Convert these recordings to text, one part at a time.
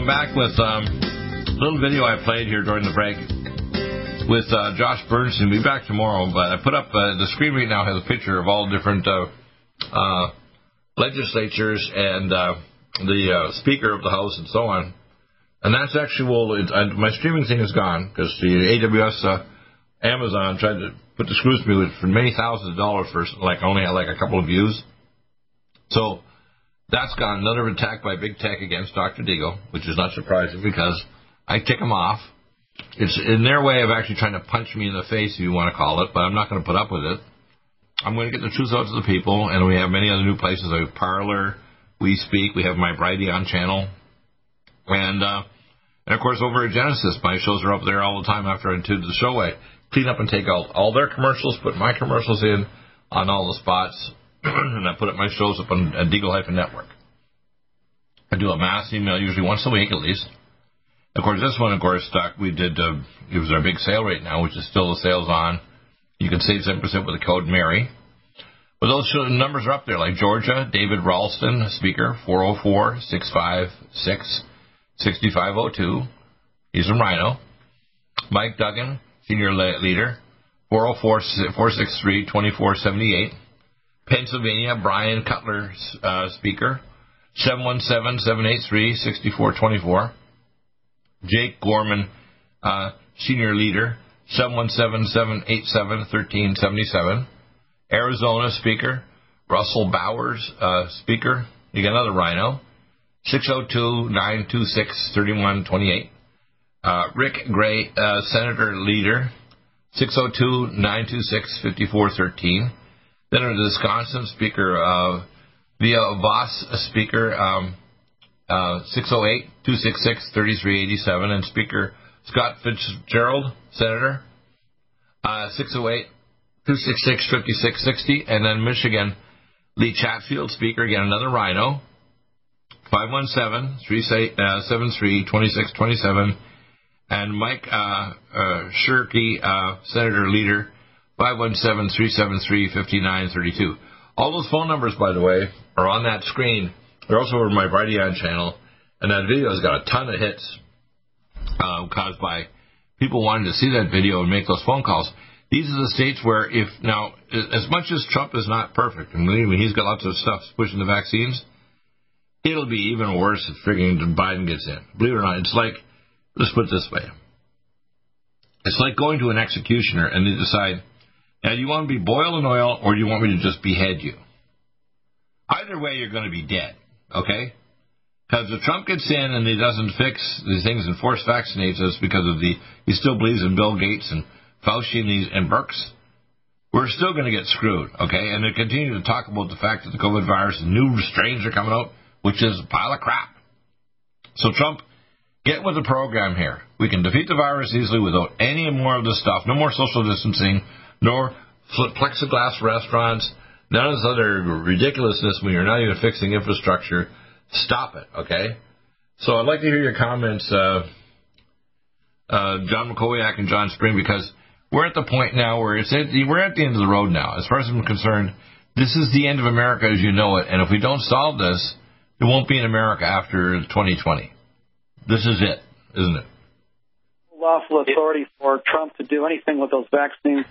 I'm back with um, a little video I played here during the break with uh, Josh Bernstein. We'll be back tomorrow, but I put up uh, the screen right now has a picture of all different uh, uh, legislatures and uh, the uh, Speaker of the House and so on. And that's actual. It, I, my streaming thing is gone because the AWS Amazon tried to put the screws to me for many thousands of dollars for like only like a couple of views. So that's got Another attack by big tech against Dr. Deagle, which is not surprising because I tick them off. It's in their way of actually trying to punch me in the face, if you want to call it, but I'm not going to put up with it. I'm going to get the truth out to the people, and we have many other new places. We have Parler, We Speak, we have my Brighteon channel, and uh, and of course over at Genesis, my shows are up there all the time after I do the show. I clean up and take out all their commercials, put my commercials in on all the spots, and I put up my shows up on, Deagle Network. I do a mass email usually once a week at least. Of course, this one, of course, stock we did. Uh, it was our big sale right now, which is still the sales on. You can save seven percent with the code Merry. But those numbers are up there, like Georgia, David Ralston, speaker, 404-656-6502. He's from Rhino. Mike Dugan, senior leader, 404-463-2478. Pennsylvania, Bryan Cutler, uh, speaker, 717-783-6424. Jake Corman, uh, senior leader, 717-787-1377. Arizona speaker, Russell Bowers, uh, speaker. You got another rhino, 602-926-3128. Uh, Rick Gray, uh, senator leader, 602-926-5413. Senator, Wisconsin Speaker, uh, via Vos Speaker um, uh, 608-266-3387, and Speaker Scott Fitzgerald, Senator, uh, 608-266-5660, and then Michigan, Lee Chatfield, Speaker, again, another rhino, 517-373-2627, uh, and Mike uh, uh Shirkey, uh, Senator, Leader, 517 373 5932. All those phone numbers, by the way, are on that screen. They're also over my Brighteon channel. And that video has got a ton of hits uh, caused by people wanting to see that video and make those phone calls. These are the states where, if now, as much as Trump is not perfect, and believe me, he's got lots of stuff pushing the vaccines, it'll be even worse if freaking Biden gets in. Believe it or not, it's like, let's put it this way it's like going to an executioner and they decide, now, do you want to be boiled in oil or do you want me to just behead you? Either way, you're going to be dead, okay? Because if Trump gets in and he doesn't fix these things and force vaccinates us because of the, he still believes in Bill Gates and Fauci and, these, and Birx, we're still going to get screwed, okay? And they continue to talk about the fact that the COVID virus and new strains are coming out, which is a pile of crap. So Trump, get with the program here. We can defeat the virus easily without any more of this stuff. No more social distancing, nor plexiglass restaurants, none of this other ridiculousness when you're not even fixing infrastructure. Stop it, okay? So I'd like to hear your comments, uh, uh, John Walkowiak and John Spring, because we're at the point now where it's at we're at the end of the road now. As far as I'm concerned, this is the end of America as you know it, and if we don't solve this, it won't be in America after 2020. This is it, isn't it? Lawful authority for Trump to do anything with those vaccines.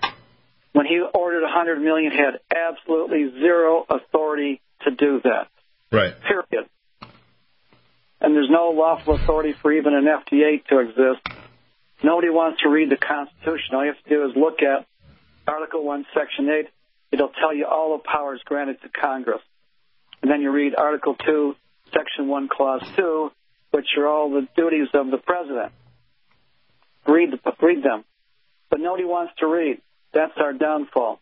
When he ordered 100 million, he had absolutely zero authority to do that. Right. Period. And there's no lawful authority for even an FDA to exist. Nobody wants to read the Constitution. All you have to do is look at Article 1, Section 8. It'll tell you all the powers granted to Congress. And then you read Article 2, Section 1, Clause 2, which are all the duties of the President. Read, the, read them. But nobody wants to read. That's our downfall.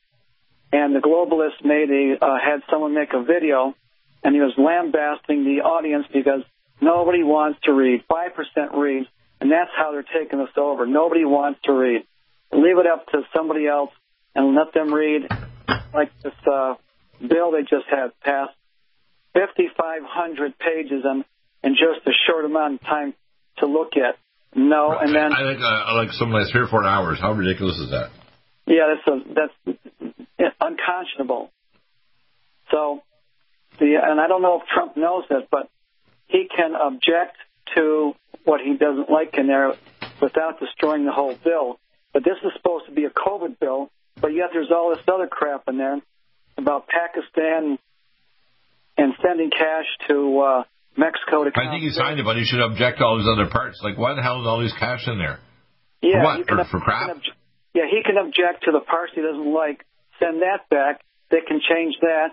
And the globalists made a, uh, had someone make a video and he was lambasting the audience because nobody wants to read. Five percent read, and that's how they're taking us over. Nobody wants to read. Leave it up to somebody else and let them read. Like this uh, bill they just had passed, 5,500 pages in, in just a short amount of time to look at. No, and then I think uh, like something like three or four hours. How ridiculous is that? Yeah, that's a, that's unconscionable. So, the and I don't know if Trump knows this, but he can object to what he doesn't like in there without destroying the whole bill. But this is supposed to be a COVID bill, but yet there's all this other crap in there about Pakistan and sending cash to uh, Mexico to. I think he signed it, but he should object to all these other parts. Like, why the hell is all this cash in there? Yeah, for what? can, for crap? Yeah, he can object to the parts he doesn't like. Send that back. They can change that,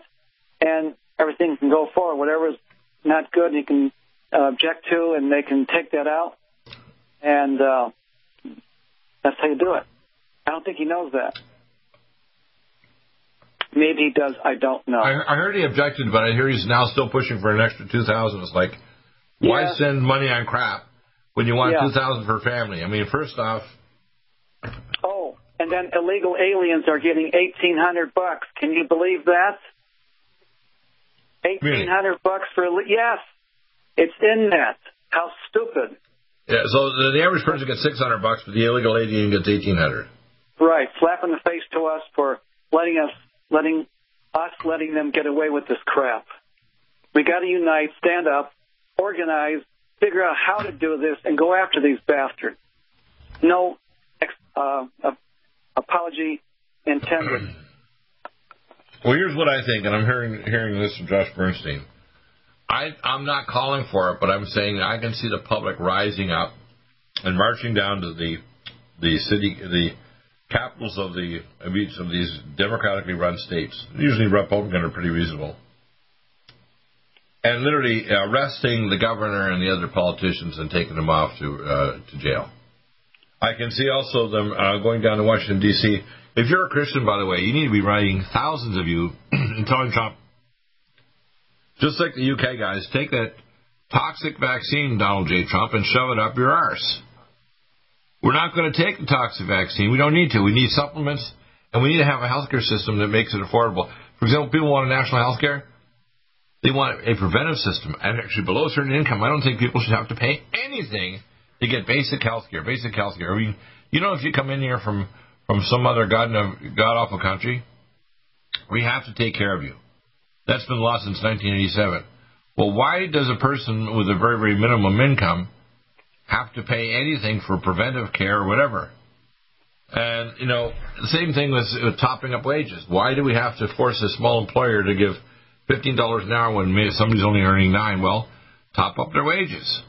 and everything can go forward. Whatever is not good, he can uh, object to, and they can take that out. And uh, that's how you do it. I don't think he knows that. Maybe he does. I don't know. I, I heard he objected, but I hear he's now still pushing for an extra two thousand. It's like, why Yeah. send money on crap when you want Yeah. two thousand for family? I mean, first off, Oh, and then illegal aliens are getting eighteen hundred bucks. Can you believe that? Eighteen hundred bucks for yes, it's in that. How stupid! yeah. So the, the average person gets six hundred bucks, but the illegal alien gets eighteen hundred. Right, slap in the face to us for letting us letting us letting them get away with this crap. We got to unite, stand up, organize, figure out how to do this, and go after these bastards. No uh, uh, apology intended. Well, here's what I think, and I'm hearing hearing this from Josh Bernstein. I I'm not calling for it, but I'm saying I can see the public rising up and marching down to the the city the capitals of the of each of these democratically run states. Usually Republican are pretty reasonable. And literally arresting the governor and the other politicians and taking them off to uh, to jail. I can see also them uh, going down to Washington D.C. If you're a Christian, by the way, you need to be writing thousands of you and telling Trump, just like the UK guys, take that toxic vaccine, Donald J. Trump, and shove it up your arse. We're not going to take the toxic vaccine. We don't need to. We need supplements, and we need to have a healthcare system that makes it affordable. For example, people want a national health care. They want a preventive system, and actually below a certain income, I don't think people should have to pay anything to get basic health care. Basic health care. I mean, you know, if you come in here from from some other god god awful country, we have to take care of you. That's been lost since 1987. Well, why does a person with a very very minimum income have to pay anything for preventive care or whatever? And you know, the same thing with, with topping up wages. Why do we have to force a small employer to give fifteen dollars an hour when somebody's only earning nine? Well, top up their wages.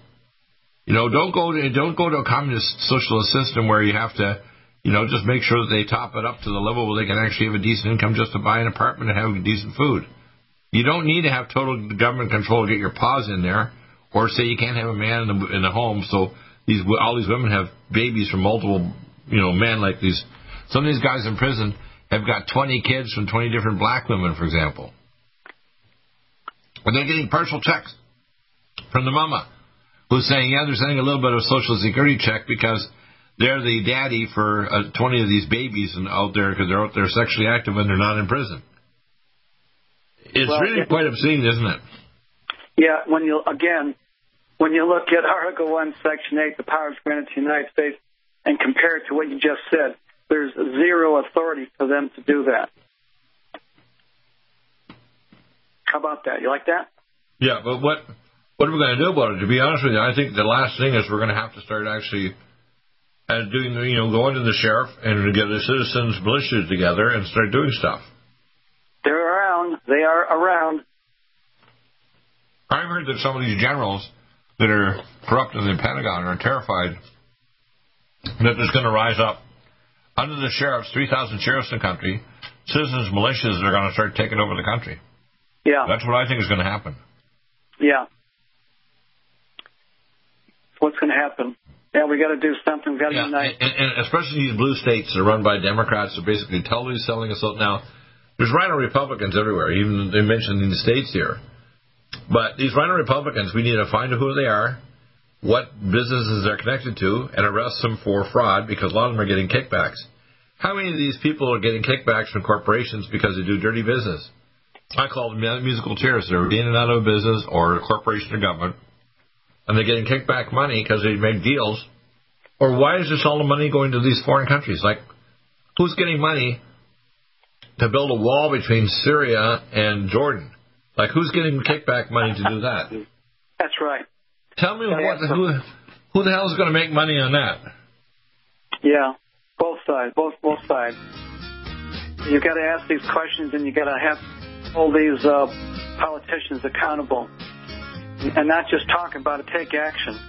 You know, don't go to don't go to a communist socialist system where you have to, you know, just make sure that they top it up to the level where they can actually have a decent income just to buy an apartment and have decent food. You don't need to have total government control to get your paws in there, or say you can't have a man in the in the home. So these all these women have babies from multiple, you know, men like these. Some of these guys in prison have got 20 kids from 20 different black women, for example, and they're getting partial checks from the mama who's saying, yeah, they're sending a little bit of social security check because they're the daddy for uh, 20 of these babies and out there because they're out there sexually active and they're not in prison. It's Well, really it- quite obscene, isn't it? Yeah, when you again, when you look at Article One, Section Eight, the powers granted to the United States, and compare it to what you just said, there's zero authority for them to do that. How about that? You like that? Yeah, but what what are we going to do about it? To be honest with you, I think the last thing is we're going to have to start actually uh, doing, you know, going to the sheriff and get the citizens' militias together and start doing stuff. They're around. They are around. I've heard that some of these generals that are corrupt in the Pentagon are terrified that there's going to rise up under the sheriffs, 3,000 sheriffs in the country, citizens' militias are going to start taking over the country. Yeah, That's what I think is going to happen. yeah. What's going to happen? Yeah, we got to do something. We got to Yeah, unite. and, and especially these blue states that are run by Democrats are basically totally selling us out. Now, there's rhino Republicans everywhere. Even they mentioned in the states here, But these rhino Republicans, we need to find out who they are, what businesses they're connected to, and arrest them for fraud because a lot of them are getting kickbacks. How many of these people are getting kickbacks from corporations because they do dirty business? I call them musical chairs. They're in and out of business or a corporation or government, and they're getting kickback money because they make deals. Or why is this all the money going to these foreign countries? Like, who's getting money to build a wall between Syria and Jordan? Like, who's getting kickback money to do that? That's right. Tell me what, who, who the hell is going to make money on that? Yeah, both sides, both both sides. You've got to ask these questions, and you got to have all these uh, politicians accountable, and not just talk about it. Take action.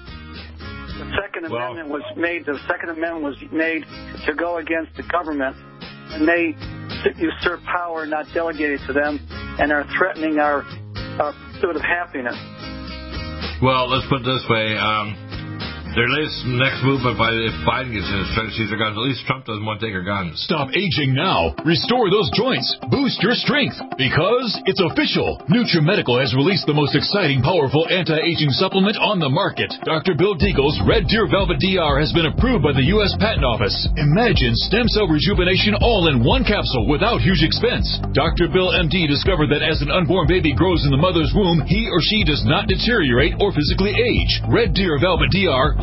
The Second well, Amendment was made. The Second Amendment was made to go against the government, and they usurp power, not delegate it to them, and are threatening our, our pursuit of happiness. Well, let's put it this way. Um, their latest next movement by if Biden gets in is trying to seize their guns. At least Trump doesn't want to take her guns. Stop aging now. Restore those joints. Boost your strength. Because it's official. NutriMedical has released the most exciting, powerful anti-aging supplement on the market. Dr. Bill Deagle's Red Deer Velvet DR has been approved by the U.S. Patent Office. Imagine stem cell rejuvenation all in one capsule without huge expense. Dr. Bill MD discovered that as an unborn baby grows in the mother's womb, he or she does not deteriorate or physically age. Red Deer Velvet DR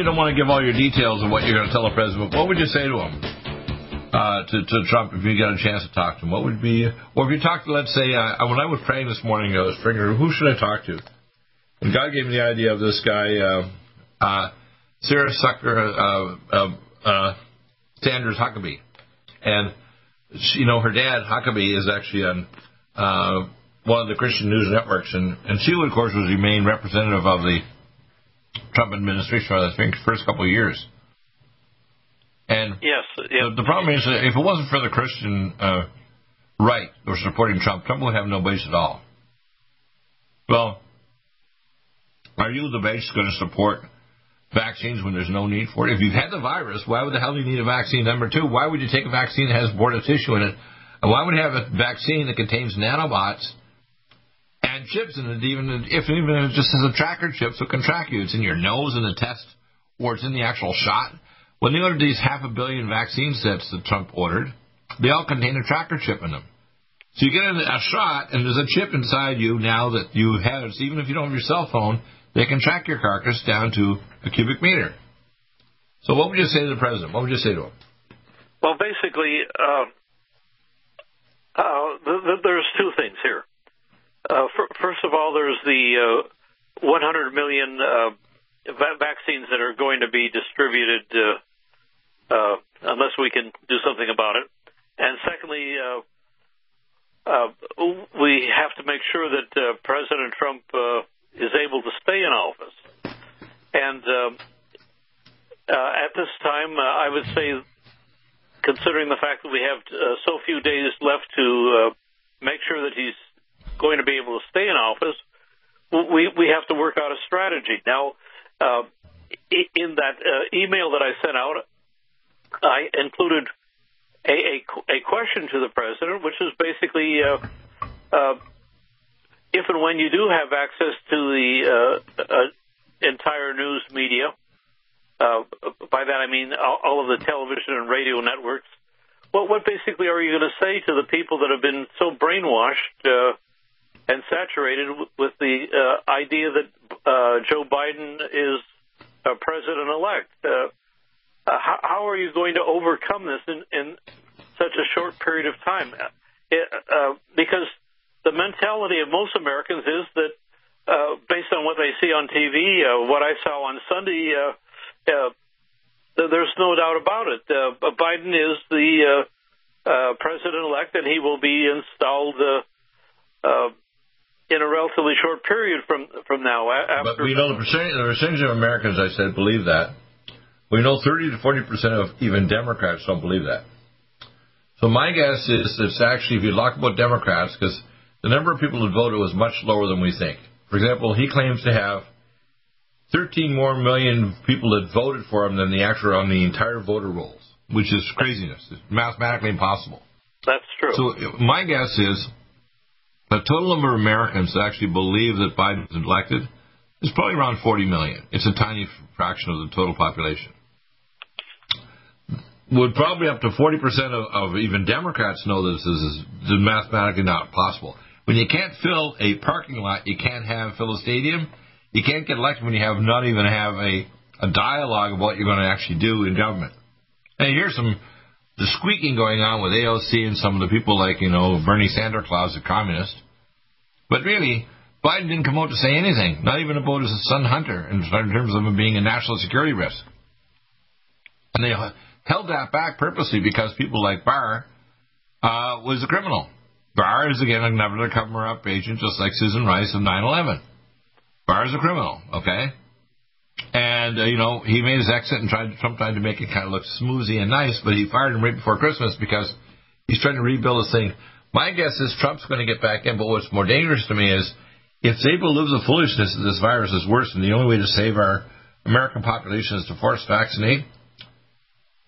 you don't want to give all your details of what you're going to tell the president. What would you say to him, uh, to, to Trump, if you get a chance to talk to him? What would be, or if you talk to, let's say, uh, when I was praying this morning, I was figuring, who should I talk to? And God gave me the idea of this guy, uh, uh, Sarah Sucker, uh, uh, uh, Sanders Huckabee, and she, you know her dad Huckabee is actually on uh, one of the Christian news networks, and and she, of course, was the main representative of the Trump administration for the first couple of years. And yes, the, the, problem is that if it wasn't for the Christian uh, right or supporting Trump, Trump would have no base at all. Well, are you, the base, going to support vaccines when there's no need for it? If you've had the virus, why would the hell do you need a vaccine? Number two, why would you take a vaccine that has aborted tissue in it? And why would you have a vaccine that contains nanobots and chips in it, even if even if it just has a tracker chip so it can track you? It's in your nose in the test, or it's in the actual shot. When they ordered these half a billion vaccine sets that Trump ordered, they all contain a tracker chip in them. So you get a shot, and there's a chip inside you now that you have. So even if you don't have your cell phone, they can track your carcass down to a cubic meter. So what would you say to the president? What would you say to him? Well, basically, uh, uh, th- th- there's two things here. Uh, first of all, there's the uh, 100 million uh, va- vaccines that are going to be distributed uh, uh, unless we can do something about it. And secondly, uh, we have to make sure that President Trump is able to stay in office. And um, at this time, I would say considering the fact that we have so few days left to make sure that he's going to be able to stay in office, we we have to work out a strategy. Now, uh, in that uh, email that I sent out, I included a, a, a question to the president, which is basically uh, uh, if and when you do have access to the uh, uh, entire news media, by that I mean all, of the television and radio networks. Well, what basically are you going to say to the people that have been so brainwashed and saturated with the uh, idea that uh, Joe Biden is a president-elect? Uh, uh, how, how are you going to overcome this in, in such a short period of time? It, uh, because the mentality of most Americans is that, uh, based on what they see on TV, uh, what I saw on Sunday, uh, uh, there's no doubt about it. Uh, Biden is the uh, uh, president-elect, and he will be installed uh, uh, in a relatively short period from from now. After but we know the percentage, the percentage of Americans, I said, believe that. We know 30 to 40 percent of even Democrats don't believe that. So my guess is it's actually if you talk about Democrats, because the number of people who voted was much lower than we think. For example, he claims to have 13 more million people that voted for him than the actual on the entire voter rolls, which is craziness. It's mathematically impossible. That's true. So my guess is the total number of Americans that actually believe that Biden is elected is probably around 40 million. It's a tiny fraction of the total population. Would probably up to 40% of, of even Democrats know this is, is mathematically not possible. When you can't fill a parking lot, you can't have fill a stadium you can't get elected when you have not even have a, a dialogue of what you're going to actually do in government. And here's some the squeaking going on with AOC and some of the people like, you know, Bernie Sanders a communist. But really, Biden didn't come out to say anything, not even about his son Hunter, in terms of him being a national security risk. And they held that back purposely because people like Barr uh, was a criminal. Barr is, again, another cover up agent, just like Susan Rice of 9 11. Barr's a criminal, okay? And, uh, you know, he made his exit and tried, Trump tried to make it kind of look smoothie and nice, but he fired him right before Christmas because he's trying to rebuild this thing. My guess is Trump's going to get back in, but what's more dangerous to me is if they believe the foolishness that this virus is worse and the only way to save our American population is to force vaccinate,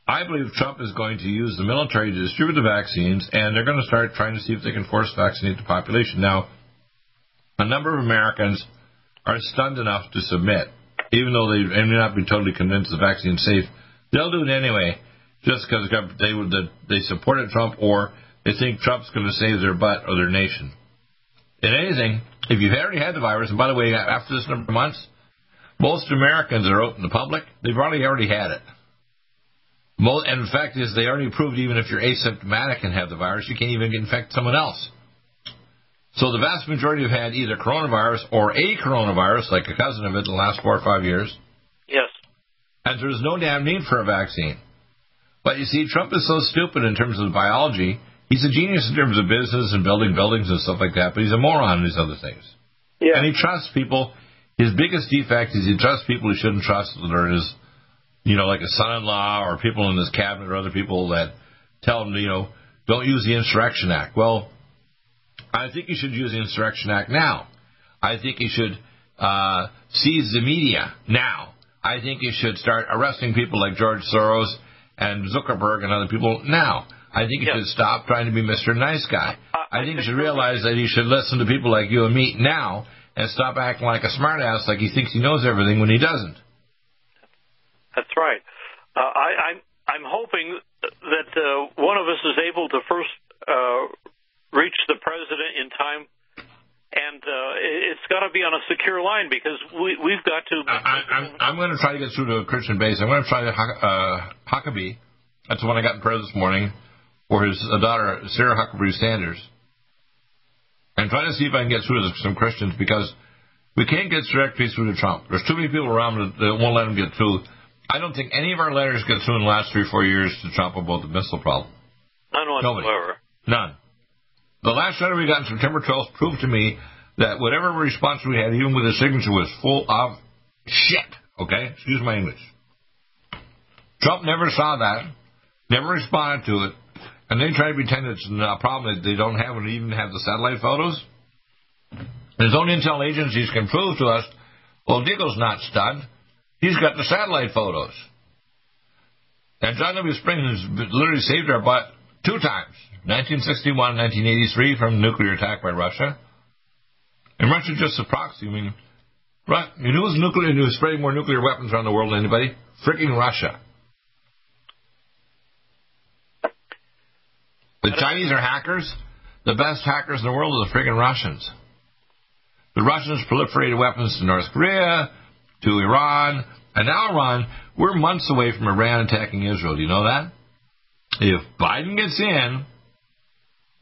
I believe Trump is going to use the military to distribute the vaccines, and they're going to start trying to see if they can force vaccinate the population. Now, a number of Americans – are stunned enough to submit, even though they may not be totally convinced the vaccine is safe. They'll do it anyway, just because they they supported Trump or they think Trump's going to save their butt or their nation. In anything, if you've already had the virus, and by the way, after this number of months, most Americans are in the public. They've already already had it. Most, and the fact is, they already proved even if you're asymptomatic and have the virus, you can't even infect someone else. So the vast majority have had either coronavirus or a coronavirus, like a cousin of it, in the last four or five years. Yes. And there's no damn need for a vaccine. But you see, Trump is so stupid in terms of biology. He's a genius in terms of business and building buildings and stuff like that, but he's a moron in these other things. Yeah. And he trusts people. His biggest defect is he trusts people he shouldn't trust that are his you know, like a son-in-law or people in his cabinet or other people that tell him, you know, don't use the Insurrection Act. Well, I think you should use the Insurrection Act now. I think you should uh, seize the media now. I think you should start arresting people like George Soros and Zuckerberg and other people now. I think you should stop trying to be Mr. Nice Guy. I think you should realize that you should listen to people like you and me now and stop acting like a smartass like he thinks he knows everything when he doesn't. That's right. Uh, I, I'm I'm hoping that uh, one of us is able to first uh, reach the president in time, and uh, it's got to be on a secure line because we we've got to. I, I'm I'm going to try to get through to a Christian base. I'm going to try to uh, Huckabee. That's the one I got in prayer this morning for his daughter Sarah Huckabee Sanders, and try to see if I can get through to some Christians because we can't get directly through to Trump. There's too many people around that won't let him get through. I don't think any of our letters get through in the last three, four years to Trump about the missile problem. None whatsoever. None. The last letter we got on September 12th proved to me that whatever response we had, even with the signature, was full of shit. Okay? Excuse my English. Trump never saw that, never responded to it, and they try to pretend it's a problem that they don't have and even have the satellite photos. His own intel agencies can prove to us, well, Deagle's not stunned. He's got the satellite photos. And John W. Springs literally saved our butt two times 1961 1983 from nuclear attack by Russia. And Russia just a proxy. I mean, right, you know nuclear, who's spreading more nuclear weapons around the world than anybody? Freaking Russia. The Chinese are hackers. The best hackers in the world are the freaking Russians. The Russians proliferated weapons to North Korea, to Iran, and now Iran, we're months away from Iran attacking Israel. Do you know that? If Biden gets in,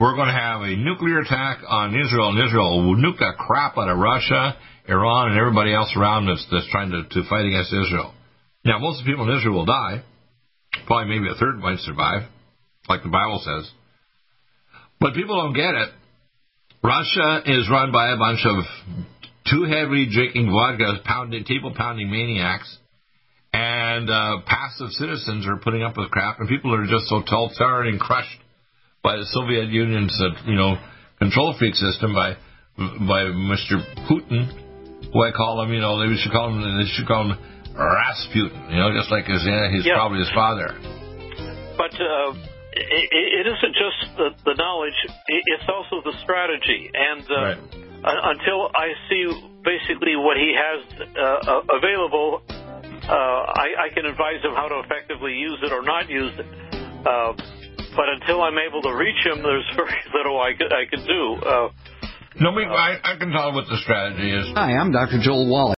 we're going to have a nuclear attack on Israel, and Israel will nuke the crap out of Russia, Iran, and everybody else around us that's trying to, to fight against Israel. Now, most of the people in Israel will die. Probably maybe a third might survive, like the Bible says. But people don't get it. Russia is run by a bunch of too heavy drinking vodka, pounding, table pounding maniacs, and uh, passive citizens are putting up with crap, and people are just so tired and crushed by the Soviet Union's, uh, you know, control freak system by by Mr. Putin, who I call him, you know, they should call him, they should call him Rasputin, you know, just like his, uh, he's yeah. probably his father. But uh, it, it isn't just the, the knowledge; it's also the strategy, and. Uh, right until I see basically what he has uh, available, uh, I, I, can advise him how to effectively use it or not use it. But until I'm able to reach him, there's very little I could, I could do. Uh, no, we, I, I can tell what the strategy is. Hi, I'm Dr. Joel Wallach.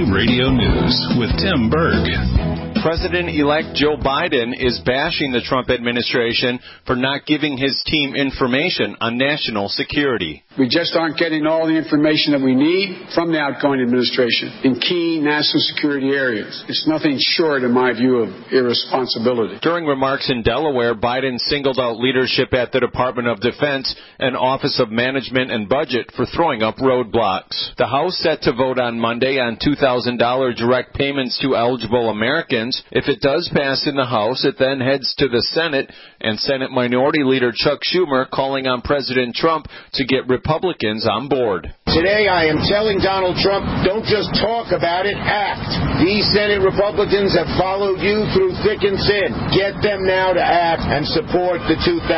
Radio News with Tim Berg. President elect Joe Biden is bashing the Trump administration for not giving his team information on national security. We just aren't getting all the information that we need from the outgoing administration in key national security areas. It's nothing short, in my view, of irresponsibility. During remarks in Delaware, Biden singled out leadership at the Department of Defense and Office of Management and Budget for throwing up roadblocks. The House set to vote on Monday on $2,000 direct payments to eligible Americans if it does pass in the House, it then heads to the Senate, and Senate Minority Leader Chuck Schumer calling on President Trump to get Republicans on board. Today, I am telling Donald Trump, don't just talk about it, act. These Senate Republicans have followed you through thick and thin. Get them now to act and support the $2,000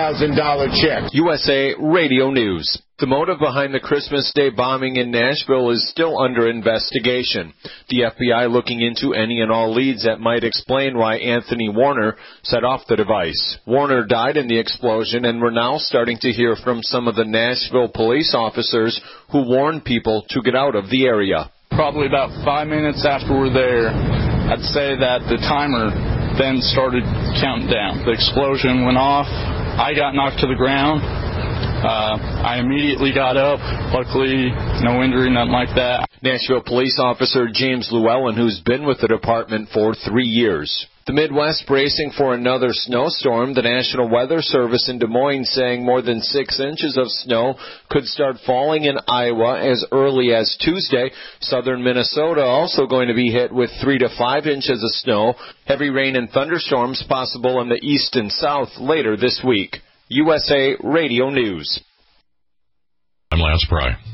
check. USA Radio News. The motive behind the Christmas Day bombing in Nashville is still under investigation. The FBI looking into any and all leads that might explain why Anthony Warner set off the device. Warner died in the explosion and we're now starting to hear from some of the Nashville police officers who warned people to get out of the area. Probably about five minutes after we're there, I'd say that the timer then started counting down. The explosion went off. I got knocked to the ground. Uh, I immediately got up. Luckily, no injury, nothing like that. Nashville police officer James Luellen, who's been with the department for three years. The Midwest bracing for another snowstorm. The National Weather Service in Des Moines saying more than six inches of snow could start falling in Iowa as early as Tuesday. Southern Minnesota also going to be hit with three to five inches of snow. Heavy rain and thunderstorms possible in the east and south later this week. USA Radio News. I'm Lance Pry.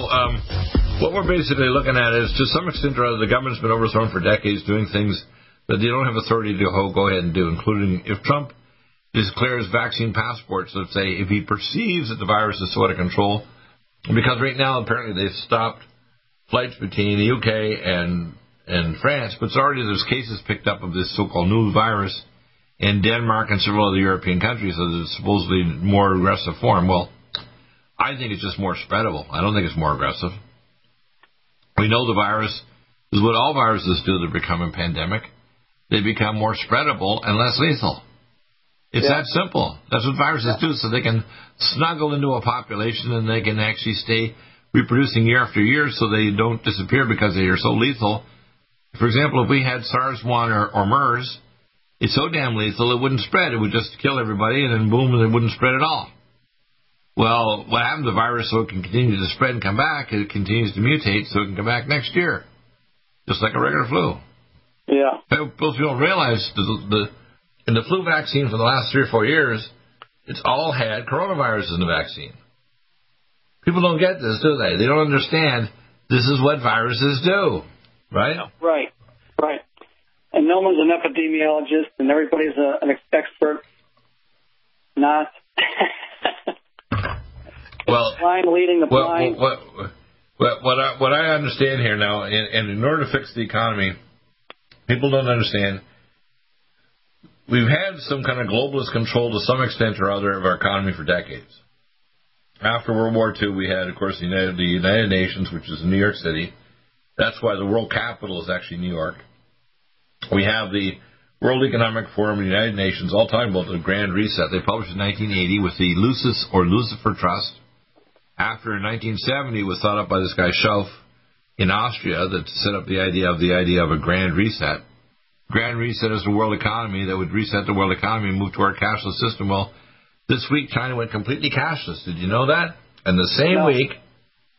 So um, what we're basically looking at is, to some extent or other, the government's been overthrown for decades doing things that they don't have authority to go ahead and do, including if Trump declares vaccine passports, let's say, if he perceives that the virus is out of control, because right now apparently they've stopped flights between the UK and and France, but it's already there's cases picked up of this so-called new virus in Denmark and several other European countries, so there's supposedly more aggressive form. Well, I think it's just more spreadable. I don't think it's more aggressive. We know the virus is what all viruses do that become a pandemic. They become more spreadable and less lethal. It's Yeah. that simple. That's what viruses do, so they can snuggle into a population and they can actually stay reproducing year after year so they don't disappear because they are so lethal. For example, if we had SARS-1 or, or MERS, it's so damn lethal it wouldn't spread. It would just kill everybody and then boom, and it wouldn't spread at all. Well, what happened to the virus so it can continue to spread and come back? It continues to mutate so it can come back next year, just like a regular flu. Yeah. Most People don't realize the, the in the flu vaccine for the last three or four years, it's all had coronavirus in the vaccine. People don't get this, do they? They don't understand this is what viruses do, right? Right. Right. And no one's an epidemiologist, and everybody's a, an expert. Not. Well, blind leading the Well, blind. what, what, what, I, what I understand here now, and, and in order to fix the economy, people don't understand. We've had some kind of globalist control to some extent or other of our economy for decades. After World War II, we had, of course, the United, the United Nations, which is in New York City. That's why the world capital is actually New York. We have the World Economic Forum, the United Nations, all talking about the Grand Reset. They published in 1980 with the Lucis or Lucifer Trust. After in 1970 was thought up by this guy Schwab in Austria that set up the idea of the idea of a Grand Reset. Grand Reset is the world economy that would reset the world economy and move to our cashless system. Well, this week China went completely cashless. Did you know that? And the same No. week,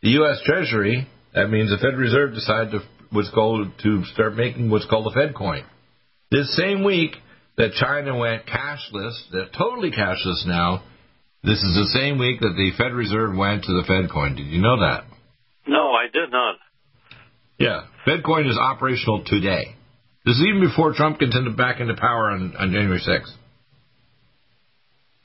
the U.S. Treasury, that means the Federal Reserve, decided to what's called to start making what's called the Fed coin. This same week that China went cashless, they're totally cashless now, This is the same week that the Fed Reserve went to the Fed coin. Did you know that? No, I did not. Yeah, Fed coin is operational today. This is even before Trump gets into, back into power on, on January 6th.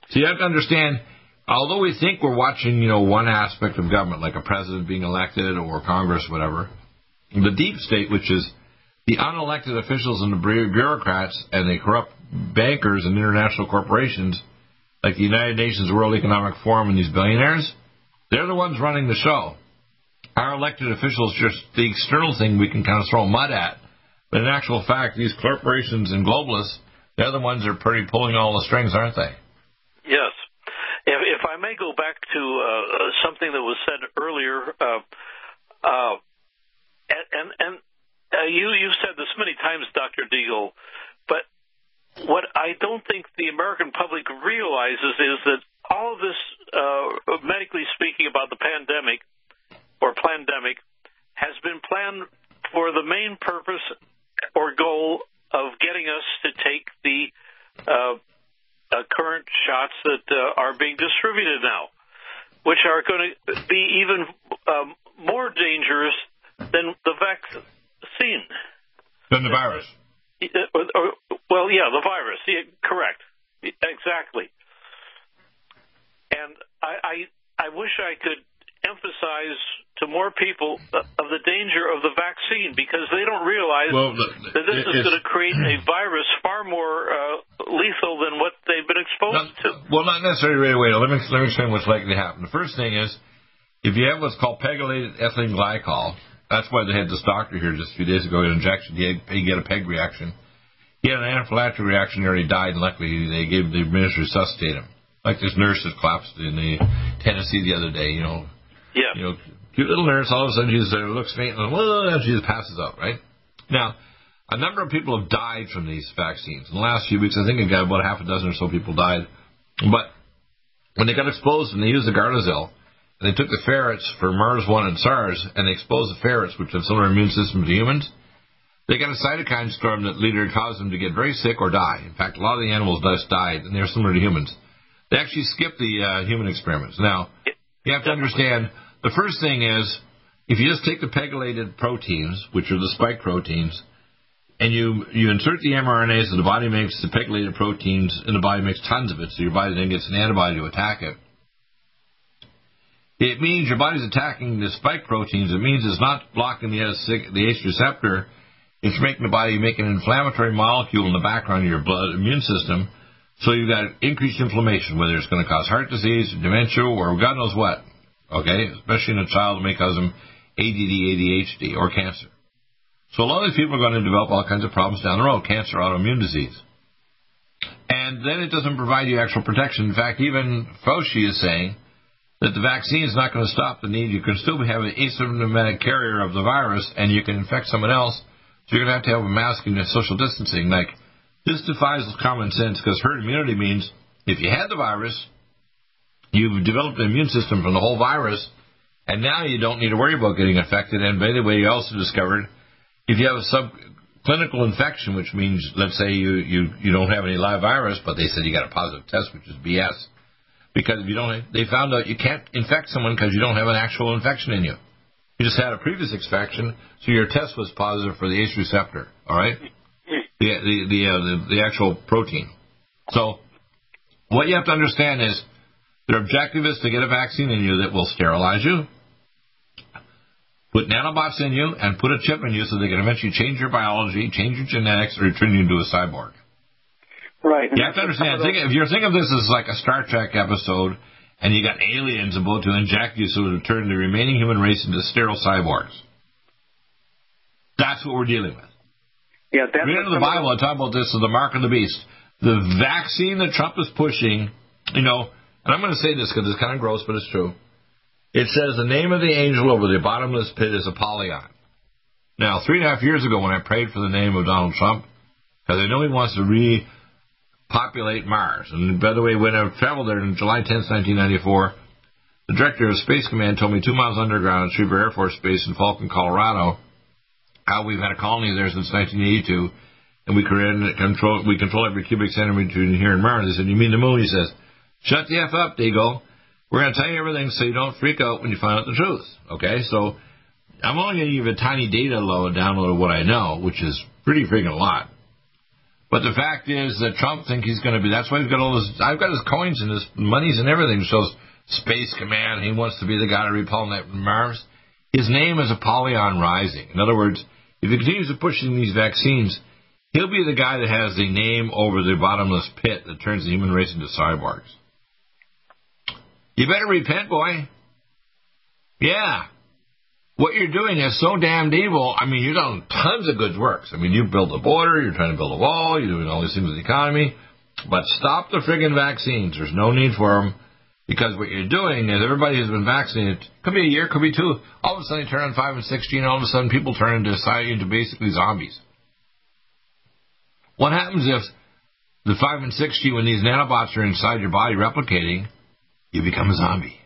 So you have to understand, although we think we're watching, you know, one aspect of government, like a president being elected or Congress, whatever, the deep state, which is the unelected officials and the bureaucrats and the corrupt bankers and international corporations, like the United Nations World Economic Forum and these billionaires, they're the ones running the show. Our elected officials just the external thing we can kind of throw mud at. But in actual fact, these corporations and globalists, they're the ones that are pretty pulling all the strings, aren't they? Yes. If, if I may go back to uh, something that was said earlier, uh, uh, and and uh, you you said this many times, Dr. Deagle, what I don't think the American public realizes is that all of this, uh, medically speaking, about the pandemic or pandemic, has been planned for the main purpose or goal of getting us to take the uh, uh, current shots that uh, are being distributed now, which are going to be even um, more dangerous than the vaccine. Than the virus. Uh, well, yeah, the virus. Yeah, correct. Exactly. And I, I, I wish I could emphasize to more people of the danger of the vaccine because they don't realize well, that this is going to create a virus far more uh, lethal than what they've been exposed not, to. Well, not necessarily right away. Let me let me explain what's likely to happen. The first thing is if you have what's called pegylated ethylene glycol. That's why they had this doctor here just a few days ago. An injection, he, had, he get a peg reaction. He had an anaphylactic reaction. He already died, and luckily they gave the minister resuscitate him. Like this nurse that collapsed in the Tennessee the other day. You know, yeah. You know, cute little nurse. All of a sudden, she uh, looks faint, and, and she just passes out. Right now, a number of people have died from these vaccines. In the last few weeks, I think got about half a dozen or so people died. But when they got exposed and they used the Gardasil, and they took the ferrets for MERS-1 and SARS, and they exposed the ferrets, which have similar immune system to humans, they got a cytokine storm that later caused them to get very sick or die. In fact, a lot of the animals just died, and they're similar to humans. They actually skipped the uh, human experiments. Now, you have to understand the first thing is, if you just take the pegylated proteins, which are the spike proteins, and you, you insert the mRNAs that the body makes, the pegylated proteins, and the body makes tons of it, so your body then gets an antibody to attack it. It means your body's attacking the spike proteins. It means it's not blocking the, the ACE receptor. It's making the body make an inflammatory molecule in the background of your blood immune system. So you've got increased inflammation, whether it's going to cause heart disease, dementia, or God knows what okay, especially in a child, it may cause them ADD, ADHD, or cancer. So a lot of these people are going to develop all kinds of problems down the road, cancer, autoimmune disease. And then it doesn't provide you actual protection. In fact, even Fauci is saying that the vaccine is not going to stop the need. You can still have an asymptomatic carrier of the virus, and you can infect someone else. You're going to have to have a mask and social distancing. Like, this defies common sense because herd immunity means if you had the virus, You've developed an immune system from the whole virus, and now you don't need to worry about getting infected. And by the way, you also discovered if you have a subclinical infection, which means, let's say you, you, you don't have any live virus, but they said you got a positive test, which is BS. Because if you don't, they found out you can't infect someone because you don't have an actual infection in you. You just had a previous infection, so your test was positive for the ACE receptor. All right, the the the, uh, the, the actual protein. So what you have to understand is their objective is to get a vaccine in you that will sterilize you, put nanobots in you, and put a chip in you so they can eventually change your biology, change your genetics, or turn you into a cyborg. Right. You have to understand, think, if you're thinking of this as like a Star Trek episode, and you got aliens about to inject you so to turn the remaining human race into sterile cyborgs. That's what we're dealing with. Yeah, that's Read the Bible, I talk about this as the mark of the beast. The vaccine that Trump is pushing, you know, and I'm going to say this because it's kind of gross, but it's true. It says the name of the angel over the bottomless pit is Apollyon. Now, three and a half years ago, when I prayed for the name of Donald Trump, because I know he wants to repopulate Mars. And by the way, when I traveled there on July 10, 1994, the director of Space Command told me two miles underground at Schriever Air Force Base in Falcon, Colorado, how we've had a colony there since 1982, and we control we control every cubic centimeter here in Mars. He said, "You mean the moon?" He says, Shut the F up, Deagle. We're going to tell you everything so you don't freak out when you find out the truth. Okay? So I'm only going to give a tiny data load download of what I know, which is pretty freaking a lot. But the fact is that Trump thinks he's going to be. That's why he's got all this. I've got his coins and his monies and everything. Shows Space Command. He wants to be the guy to repel Mars. His name is Apollyon Rising. In other words, if he continues to push in these vaccines, he'll be the guy that has the name over the bottomless pit that turns the human race into cyborgs. You better repent, boy. Yeah. What you're doing is so damned evil. I mean, you've done tons of good works. I mean, you built a border, you're trying to build a wall, you're doing all these things with the economy. But stop the friggin' vaccines. There's no need for them. Because what you're doing is everybody who's been vaccinated, could be a year, could be two, all of a sudden you turn on 5 and 16, and all of a sudden people turn into into basically zombies. What happens if the 5 and 60, when these nanobots are inside your body replicating, you become a zombie?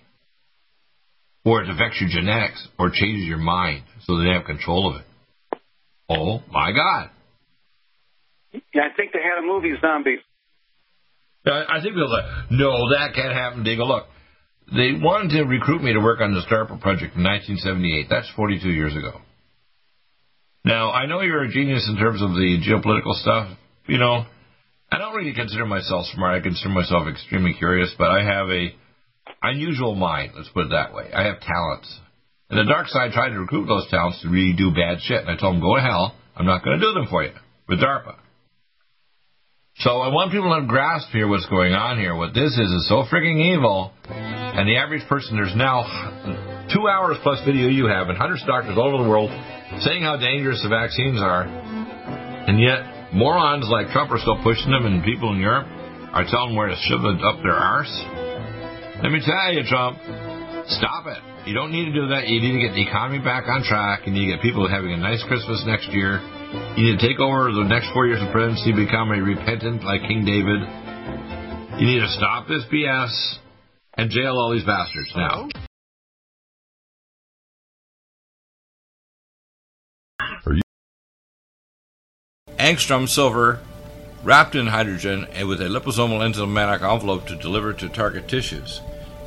Or it affects your genetics, or changes your mind so they have control of it. Oh my God. Yeah, I think they had a movie, Zombies. Uh, I think they'll like, no, that can't happen, Deagle. Look, they wanted to recruit me to work on the DARPA project in 1978. That's 42 years ago. Now, I know you're a genius in terms of the geopolitical stuff. You know, I don't really consider myself smart. I consider myself extremely curious, but I have a unusual mind. Let's put it that way. I have talents. And the dark side tried to recruit those talents to really do bad shit. And I told them, go to hell. I'm not going to do them for you with DARPA. So I want people to grasp here what's going on here. What this is is so freaking evil. And the average person, there's now two hours plus video you have, and hundreds of doctors all over the world saying how dangerous the vaccines are. And yet, morons like Trump are still pushing them, and people in Europe are telling them where to shove it up their arse. Let me tell you, Trump, stop it. You don't need to do that. You need to get the economy back on track. You need to get people having a nice Christmas next year. You need to take over the next four years of presidency, become a repentant like King David. You need to stop this BS and jail all these bastards now. Angstrom silver wrapped in hydrogen and with a liposomal enzymatic envelope to deliver to target tissues.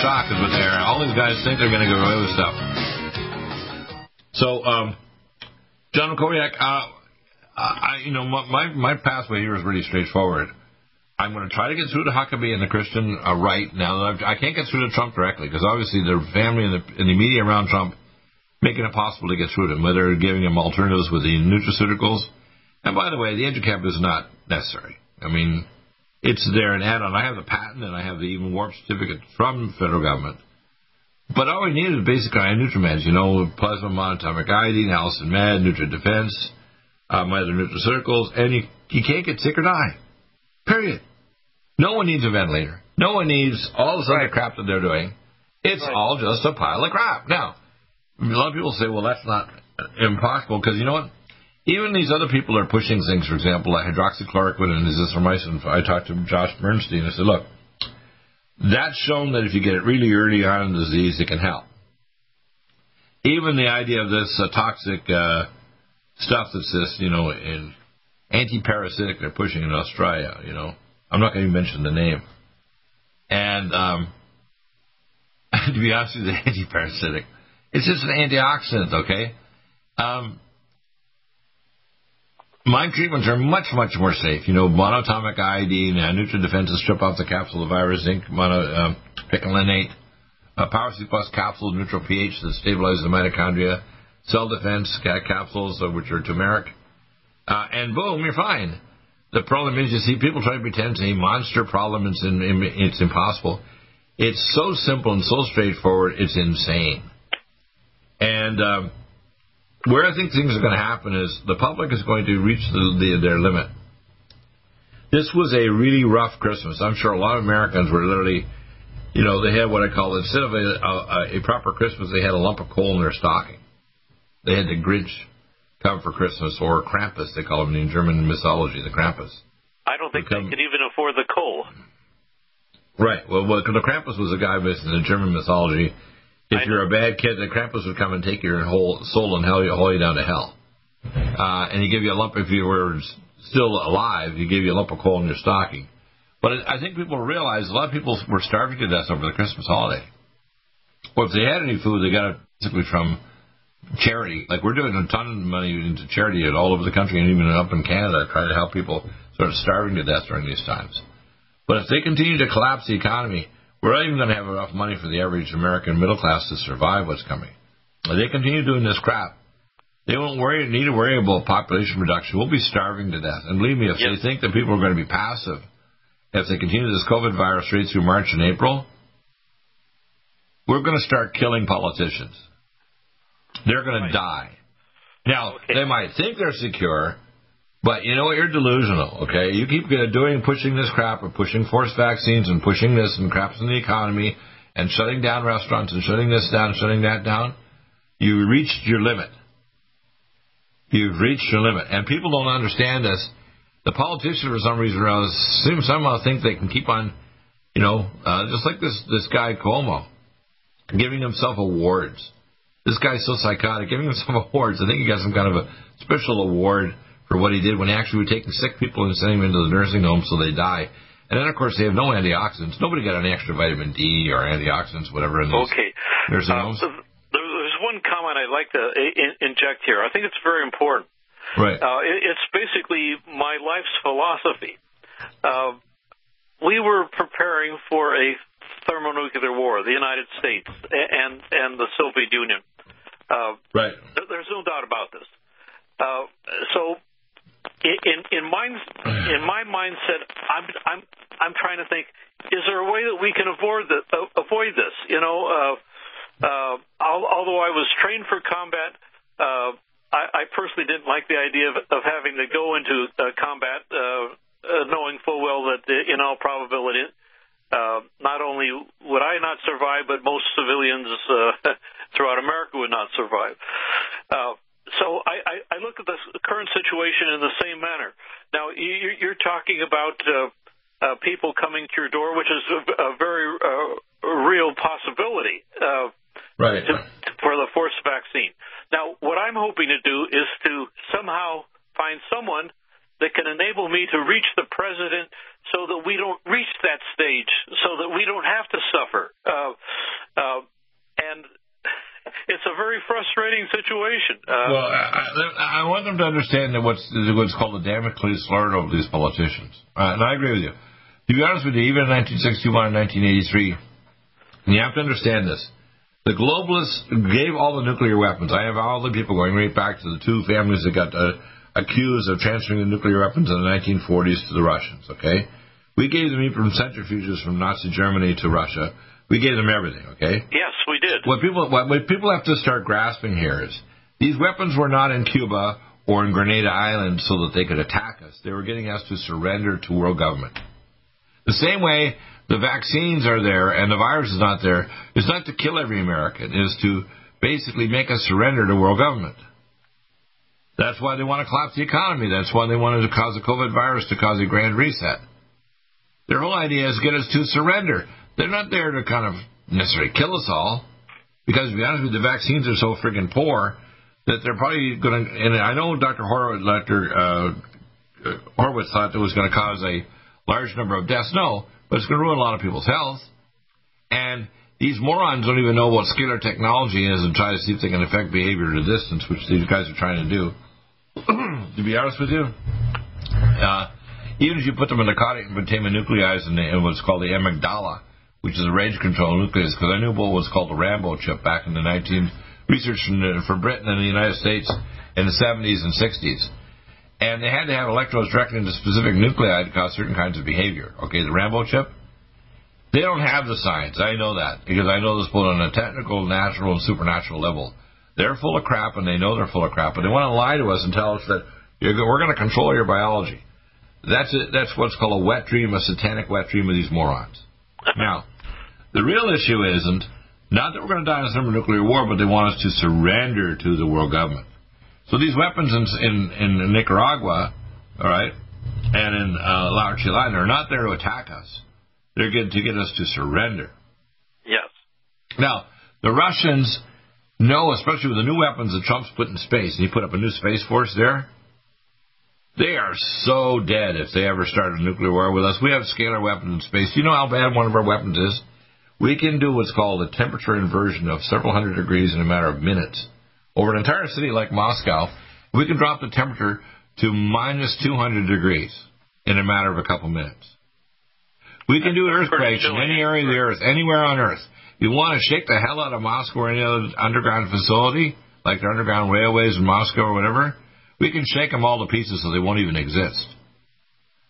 a shock is what they're. All these guys think they're going to get away with stuff. So, um, John Walkowiak, uh, I, you know, my my pathway here is really straightforward. I'm going to try to get through to Huckabee and the Christian uh, right now. I can't get through to Trump directly because obviously their family and the, and the media around Trump making it possible to get through to him, whether giving him alternatives with the nutraceuticals. And by the way, the EduCap is not necessary. I mean, it's there an add-on. I have the patent and I have the even warp certificate from the federal government. But all we need is basically NutriMeds, you know, plasma monatomic iodine, Allicin Med, NutriDefense, uh, my other nutraceuticals, and you, you can't get sick or die. Period. No one needs a ventilator. No one needs all this other crap that they're doing. It's right. all just a pile of crap. Now, a lot of people say, well, that's not impossible because you know what? Even these other people are pushing things, for example, like hydroxychloroquine and azithromycin. I talked to Josh Bernstein. I said, look, that's shown that if you get it really early on in the disease, it can help. Even the idea of this uh, toxic uh, stuff that's this, you know, in anti-parasitic they're pushing in Australia, you know. I'm not going to mention the name. And um, to be honest with you, the anti-parasitic. It's just an antioxidant, okay? Um, my treatments are much, much more safe. You know, monatomic iodine, uh, NutriDefense to strip off the capsule of virus, zinc, mono, uh, picolinate, uh, Power C Plus capsules, neutral pH that stabilizes the mitochondria, cell defense capsules, uh, which are turmeric, uh, and boom, you're fine. The problem is, you see, people try to pretend it's a monster problem. It's, in, it's impossible. It's so simple and so straightforward. It's insane. And um, where I think things are going to happen is the public is going to reach the, the, their limit. This was a really rough Christmas. I'm sure a lot of Americans were literally, you know, they had what I call instead of a, a, a proper Christmas, they had a lump of coal in their stocking. They had the Grinch come for Christmas, or Krampus, they call him in German mythology, the Krampus. I don't think they could even afford the coal. Right. Well, well, the Krampus was a guy based in the German mythology if you're a bad kid, the Krampus would come and take your whole soul and haul you, haul you down to hell. Uh, and he give you a lump if you were still alive. He gave you a lump of coal in your stocking. But I think people realize a lot of people were starving to death over the Christmas holiday. Well, if they had any food, they got it basically from charity. Like we're doing a ton of money into charity all over the country and even up in Canada, trying to help people sort of starving to death during these times. But if they continue to collapse the economy, we're not even going to have enough money for the average American middle class to survive what's coming. If they continue doing this crap, they won't worry, need to worry about population reduction. We'll be starving to death. And believe me, if yep. they think that people are going to be passive, if they continue this COVID virus through March and April, we're going to start killing politicians. They're going right. to die. Now, okay. they might think they're secure, but you know what? You're delusional, okay? You keep doing, pushing this crap or pushing forced vaccines and pushing this and craps in the economy and shutting down restaurants and shutting this down, shutting that down. You reached your limit. You've reached your limit. And people don't understand this. The politicians, for some reason seem somehow think they can keep on You know, uh, just like this this guy Cuomo, giving himself awards. This guy's so psychotic, giving himself awards. I think he got some kind of a special award for what he did when he actually was taking sick people and sending them into the nursing home so they die. And then, of course, they have no antioxidants. Nobody got any extra vitamin D or antioxidants, whatever. In these okay. nursing Uh, homes. there's one comment I'd like to in- inject here. I think it's very important. Right. Uh, it, it's basically my life's philosophy. Uh, we were preparing for a thermonuclear war, the United States and and the Soviet Union. Uh, right. there- There's no doubt about this. Uh, so, in in in my in my mindset, I'm I'm I'm trying to think: is there a way that we can avoid this? Avoid this? You know, uh, uh, although I was trained for combat, uh, I, I personally didn't like the idea of, of having to go into uh, combat, uh, uh, knowing full well that uh, in all probability, uh, not only would I not survive, but most civilians uh, throughout America would not survive. Uh, so I, I, I look at the current situation in the same manner. Now you, you're talking about uh, uh, people coming to your door, which is a, a very uh, real possibility. Uh, Right. to, for the forced vaccine. Now, what I'm hoping to do is to somehow find someone that can enable me to reach the president so that we don't reach that stage, so that we don't have to suffer. Uh, and it's a very frustrating situation. Uh, well, I, I, want them to understand that what's what's called the Damocles sword over these politicians. Uh, and I agree with you. To be honest with you, even in 1961 and 1983, and you have to understand this. The globalists gave all the nuclear weapons. I have all the people going right back to the two families that got uh, accused of transferring the nuclear weapons in the 1940s to the Russians. Okay, we gave them even centrifuges from Nazi Germany to Russia. We gave them everything. Okay. yes, did. What people what, what people have to start grasping here is these weapons were not in Cuba or in Grenada Island so that they could attack us. They were getting us to surrender to world government. The same way the vaccines are there and the virus is not there is not to kill every American, it is to basically make us surrender to world government. That's why they want to collapse the economy. That's why they wanted to cause the COVID virus to cause a grand reset. Their whole idea is get us to surrender. They're not there to kind of necessarily kill us all, because to be honest with you, the vaccines are so friggin' poor that they're probably going to. And I know Dr. Horowitz, Dr. Uh, Horowitz thought it was going to cause a large number of deaths. No, but it's going to ruin a lot of people's health. And these morons don't even know what scalar technology is and try to see if they can affect behavior at a distance, which these guys are trying to do. to be honest with you, uh, even if you put them in the containment nucleus in, the, in what's called the amygdala, which is a range control nucleus, because I knew what was called the Rambo chip back in the 19 research the, uh, from Britain and the United States in the 70s and 60s. And they had to have electrodes directed into specific nuclei to cause certain kinds of behavior. Okay, the Rambo chip? They don't have the science. I know that because I know this both on a technical, natural, and supernatural level. They're full of crap, and they know they're full of crap, but they want to lie to us and tell us that we're going to control your biology. That's it. That's what's called a wet dream, a satanic wet dream of these morons. Now, the real issue isn't not that we're going to die in a thermonuclear war, but they want us to surrender to the world government. So these weapons in in, in Nicaragua, all right, and in uh, La Chilena are not there to attack us. They're good to get us to surrender. yes. Now, the Russians know, especially with the new weapons that Trump's put in space, and he put up a new space force there. They are so dead if they ever start a nuclear war with us. We have scalar weapons in space. You know how bad one of our weapons is? We can do what's called a temperature inversion of several hundred degrees in a matter of minutes. Over an entire city like Moscow, we can drop the temperature to minus 200 degrees in a matter of a couple minutes. We can do earthquakes in any area of the earth, anywhere on earth. You want to shake the hell out of Moscow or any other underground facility, like the underground railways in Moscow or whatever, we can shake them all to pieces so they won't even exist.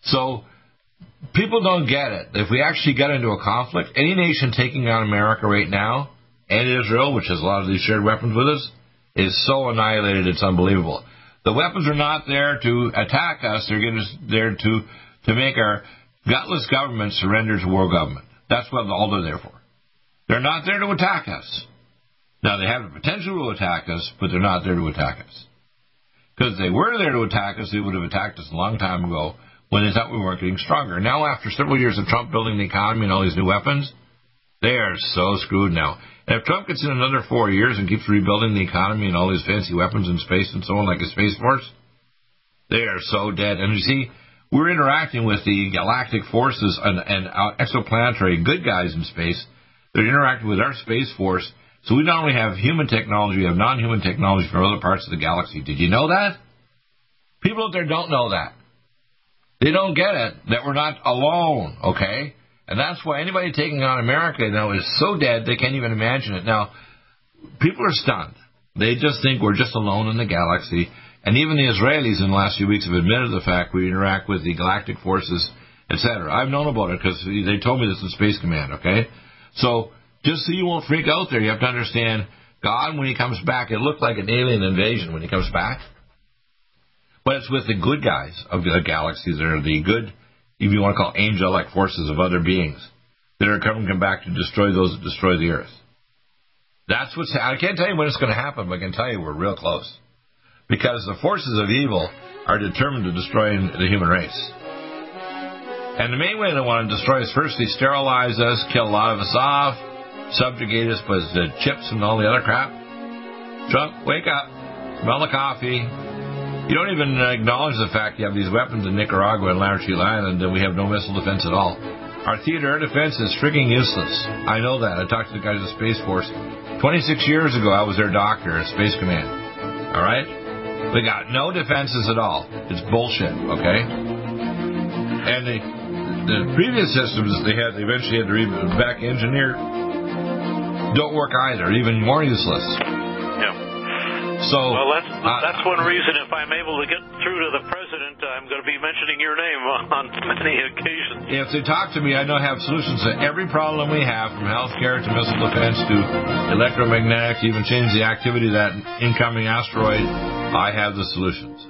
So, people don't get it. If we actually get into a conflict, any nation taking on America right now, and Israel, which has a lot of these shared weapons with us, is so annihilated it's unbelievable. The weapons are not there to attack us, they're just there to, to make our gutless government surrender to world government. That's what all they're there for. They're not there to attack us. Now, they have the potential to attack us, but they're not there to attack us. Because if they were there to attack us, they would have attacked us a long time ago when they thought we weren't getting stronger. Now, after several years of Trump building the economy and all these new weapons, they are so screwed now. And if Trump gets in another four years and keeps rebuilding the economy and all these fancy weapons in space and so on, like a space force, they are so dead. And you see, we're interacting with the galactic forces and, and exoplanetary good guys in space. They're interacting with our space force. So we not only have human technology, we have non-human technology from other parts of the galaxy. Did you know that? People out there don't know that. They don't get it that we're not alone, okay? And that's why anybody taking on America now is so dead they can't even imagine it. Now, people are stunned. They just think we're just alone in the galaxy. And even the Israelis in the last few weeks have admitted the fact we interact with the galactic forces, etc. I've known about it because they told me this in Space Command, okay? So, just so you won't freak out there, you have to understand God, when He comes back, it looked like an alien invasion when He comes back. But it's with the good guys of the galaxies that are the good, if you want to call angelic forces of other beings that are coming back to destroy those that destroy the earth. That's what's. I can't tell you when it's going to happen, but I can tell you we're real close, because the forces of evil are determined to destroy the human race. And the main way they want to destroy us first, they sterilize us, kill a lot of us off, subjugate us with the chips and all the other crap. Trump, wake up, smell the coffee, you don't even acknowledge the fact you have these weapons in Nicaragua and Laramie Island and we have no missile defense at all. Our theater air defense is frigging useless. I know that. I talked to the guys at Space Force. 26 years ago, I was their doctor at Space Command. All right? We got no defenses at all. It's bullshit, okay? And the, the previous systems they had, they eventually had to re- back engineer, don't work either, even more useless. So well, that's uh, that's one reason. If I'm able to get through to the president, I'm going to be mentioning your name on many occasions. If they talk to me, I know I have solutions to every problem we have, from healthcare to missile defense to electromagnetics, even change the activity of that incoming asteroid. I have the solutions.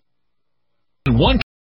One